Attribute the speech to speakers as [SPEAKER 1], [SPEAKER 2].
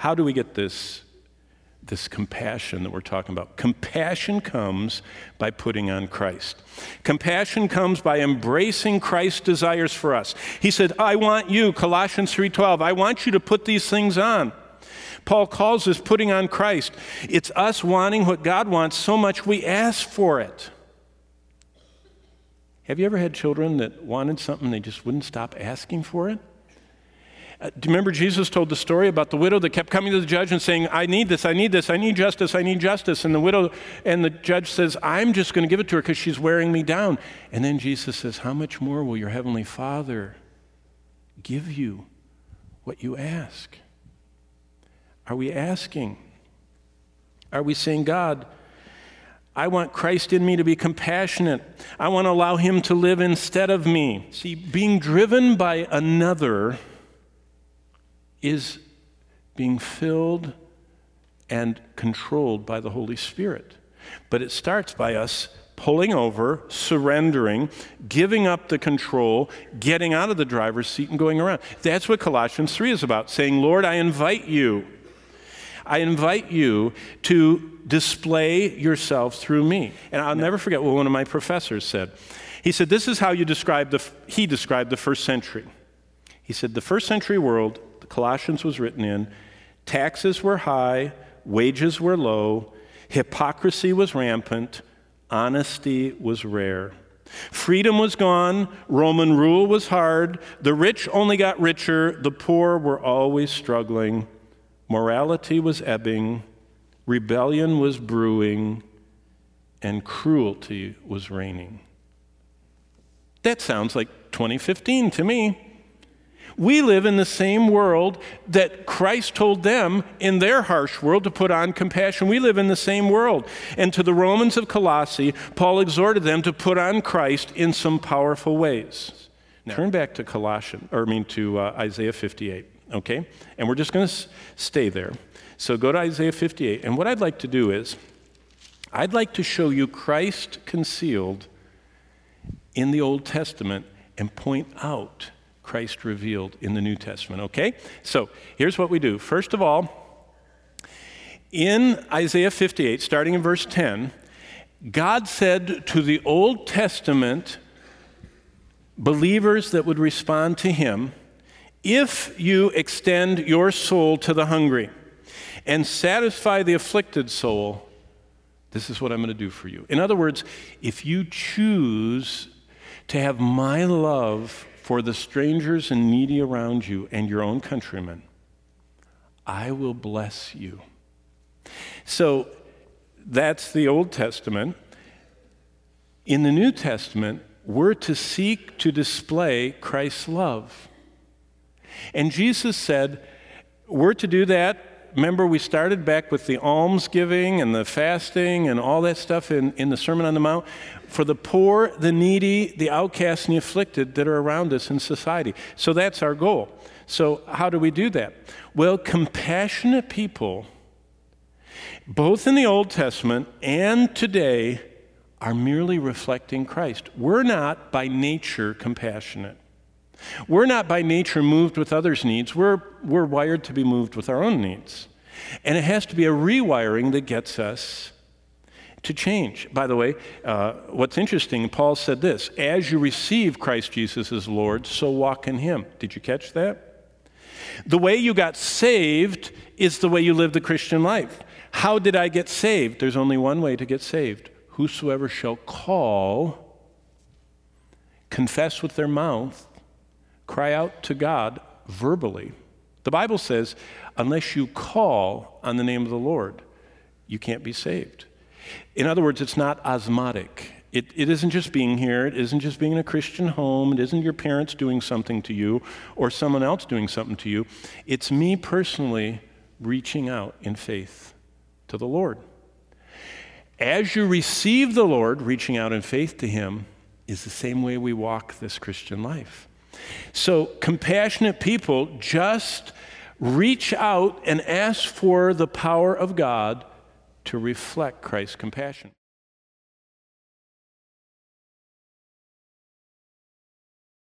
[SPEAKER 1] How do we get this, this compassion that we're talking about? Compassion comes by putting on Christ. Compassion comes by embracing Christ's desires for us. He said, I want you, Colossians 3:12, I want you to put these things on. Paul calls this putting on Christ. It's us wanting what God wants so much we ask for it. Have you ever had children that wanted something they just wouldn't stop asking for it? Uh, do you remember Jesus told the story about the widow that kept coming to the judge and saying, I need this, I need this, I need justice, I need justice. And the widow and the judge says, I'm just going to give it to her because she's wearing me down. And then Jesus says, How much more will your heavenly Father give you what you ask? Are we asking? Are we saying, God, I want Christ in me to be compassionate. I want to allow him to live instead of me. See, being driven by another is being filled and controlled by the Holy Spirit. But it starts by us pulling over, surrendering, giving up the control, getting out of the driver's seat and going around. That's what Colossians 3 is about, saying, Lord, I invite you. I invite you to display yourself through me. And I'll never forget what one of my professors said. He said, This is how you describe the, he described the first century. He said, The first century world Colossians was written in, taxes were high, wages were low, hypocrisy was rampant, honesty was rare. Freedom was gone, Roman rule was hard, the rich only got richer, the poor were always struggling, morality was ebbing, rebellion was brewing, and cruelty was reigning. That sounds like 2015 to me. We live in the same world that Christ told them in their harsh world to put on compassion. We live in the same world. And to the Romans of Colossae, Paul exhorted them to put on Christ in some powerful ways. Now, turn back to Colossians, or I mean to uh, Isaiah 58, okay? And we're just going to s- stay there. So go to Isaiah 58. And what I'd like to do is, I'd like to show you Christ concealed in the Old Testament and point out Christ revealed in the New Testament, okay? So here's what we do. First of all, in Isaiah 58, starting in verse 10, God said to the Old Testament believers that would respond to Him, if you extend your soul to the hungry and satisfy the afflicted soul, this is what I'm going to do for you. In other words, if you choose to have my love for the strangers and needy around you and your own countrymen, I will bless you. So that's the Old Testament. In the New Testament, we're to seek to display Christ's love. And Jesus said, we're to do that. Remember, we started back with the almsgiving and the fasting and all that stuff in, in the Sermon on the Mount for the poor, the needy, the outcast, and the afflicted that are around us in society. So that's our goal. So, how do we do that? Well, compassionate people, both in the Old Testament and today, are merely reflecting Christ. We're not by nature compassionate. We're not by nature moved with others' needs. We're, we're wired to be moved with our own needs. And it has to be a rewiring that gets us to change. By the way, uh, what's interesting, Paul said this as you receive Christ Jesus as Lord, so walk in Him. Did you catch that? The way you got saved is the way you live the Christian life. How did I get saved? There's only one way to get saved. Whosoever shall call, confess with their mouth, cry out to God verbally. The Bible says, unless you call on the name of the Lord, you can't be saved. In other words, it's not osmotic. It, it isn't just being here. It isn't just being in a Christian home. It isn't your parents doing something to you or someone else doing something to you. It's me personally reaching out in faith to the Lord. As you receive the Lord, reaching out in faith to Him is the same way we walk this Christian life. So, compassionate people just reach out and ask for the power of God to reflect Christ's compassion.